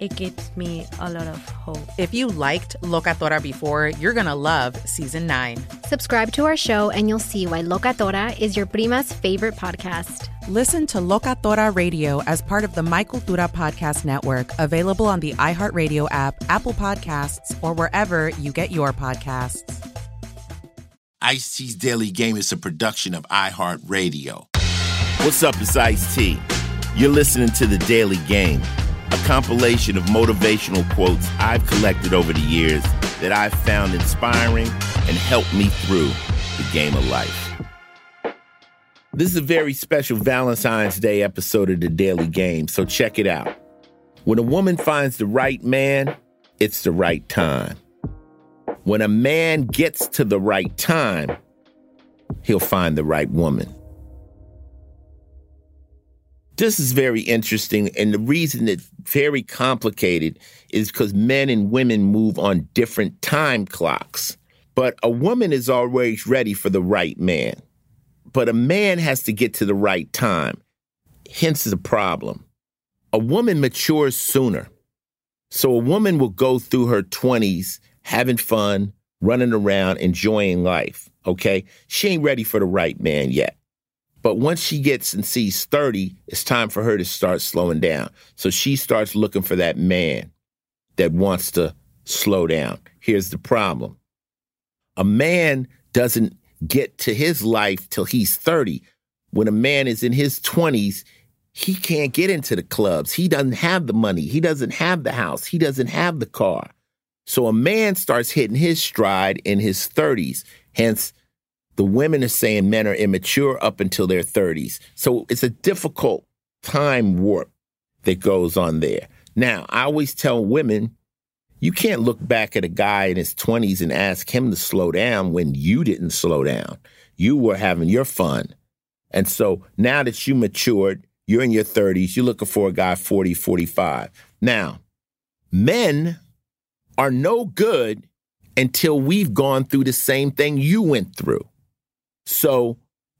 it gives me a lot of hope. If you liked Locatora before, you're going to love season nine. Subscribe to our show and you'll see why Locatora is your prima's favorite podcast. Listen to Locatora Radio as part of the My Cultura Podcast Network, available on the iHeartRadio app, Apple Podcasts, or wherever you get your podcasts. Ice T's Daily Game is a production of iHeartRadio. What's up, it's Ice T. You're listening to The Daily Game a compilation of motivational quotes I've collected over the years that I've found inspiring and helped me through the game of life. This is a very special Valentine's Day episode of The Daily Game, so check it out. When a woman finds the right man, it's the right time. When a man gets to the right time, he'll find the right woman. This is very interesting. And the reason it's very complicated is because men and women move on different time clocks. But a woman is always ready for the right man. But a man has to get to the right time. Hence the problem. A woman matures sooner. So a woman will go through her 20s having fun, running around, enjoying life. Okay? She ain't ready for the right man yet. But once she gets and sees 30, it's time for her to start slowing down. So she starts looking for that man that wants to slow down. Here's the problem a man doesn't get to his life till he's 30. When a man is in his 20s, he can't get into the clubs. He doesn't have the money. He doesn't have the house. He doesn't have the car. So a man starts hitting his stride in his 30s. Hence, the women are saying men are immature up until their 30s. So it's a difficult time warp that goes on there. Now, I always tell women, you can't look back at a guy in his 20s and ask him to slow down when you didn't slow down. You were having your fun. And so now that you matured, you're in your 30s, you're looking for a guy 40, 45. Now, men are no good until we've gone through the same thing you went through. So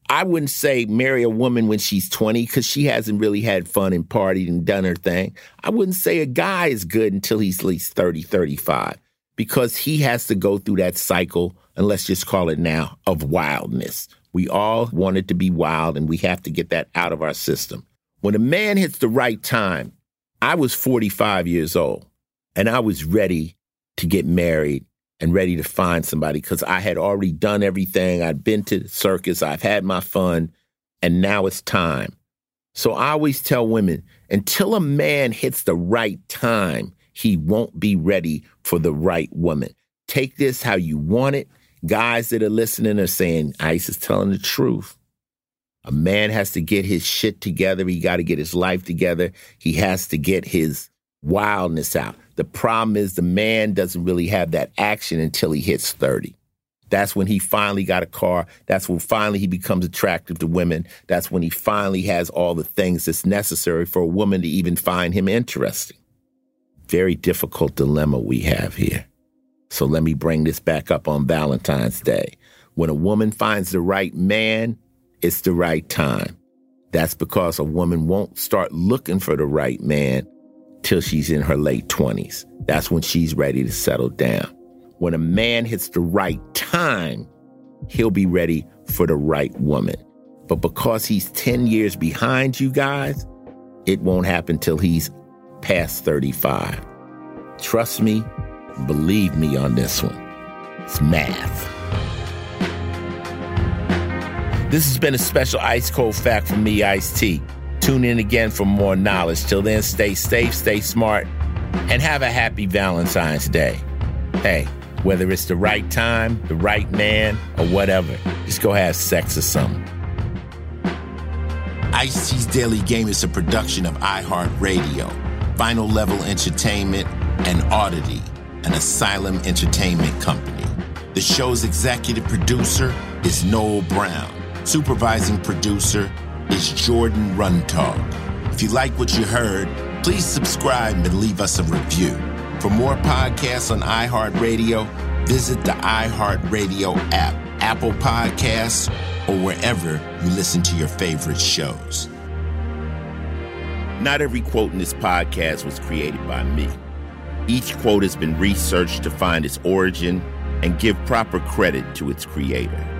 I wouldn't say marry a woman when she's 20 because she hasn't really had fun and partied and done her thing. I wouldn't say a guy is good until he's at least 30, 35 because he has to go through that cycle, and let's just call it now, of wildness. We all want it to be wild, and we have to get that out of our system. When a man hits the right time, I was 45 years old and I was ready to get married and ready to find somebody because I had already done everything. I'd been to the circus, I've had my fun, and now it's time. So I always tell women until a man hits the right time, he won't be ready for the right woman. Take this how you want it. Guys that are listening are saying, Ice is telling the truth. A man has to get his shit together. He got to get his life together. He has to get his wildness out. The problem is the man doesn't really have that action until he hits 30. That's when he finally got a car. That's when finally he becomes attractive to women. That's when he finally has all the things that's necessary for a woman to even find him interesting. Very difficult dilemma we have here. So let me bring this back up on Valentine's Day. When a woman finds the right man, it's the right time. That's because a woman won't start looking for the right man till she's in her late 20s. That's when she's ready to settle down. When a man hits the right time, he'll be ready for the right woman. But because he's 10 years behind you guys, it won't happen till he's past 35. Trust me, believe me on this one. It's math. This has been a special ice cold fact from me, Ice T. Tune in again for more knowledge. Till then, stay safe, stay smart, and have a happy Valentine's Day. Hey, whether it's the right time, the right man, or whatever, just go have sex or something. Ice T's Daily Game is a production of iHeartRadio, Final Level Entertainment, and Oddity, an Asylum Entertainment company. The show's executive producer is Noel Brown. Supervising producer is Jordan Runtagh. If you like what you heard, please subscribe and leave us a review. For more podcasts on iHeartRadio, visit the iHeartRadio app, Apple Podcasts, or wherever you listen to your favorite shows. Not every quote in this podcast was created by me. Each quote has been researched to find its origin and give proper credit to its creator.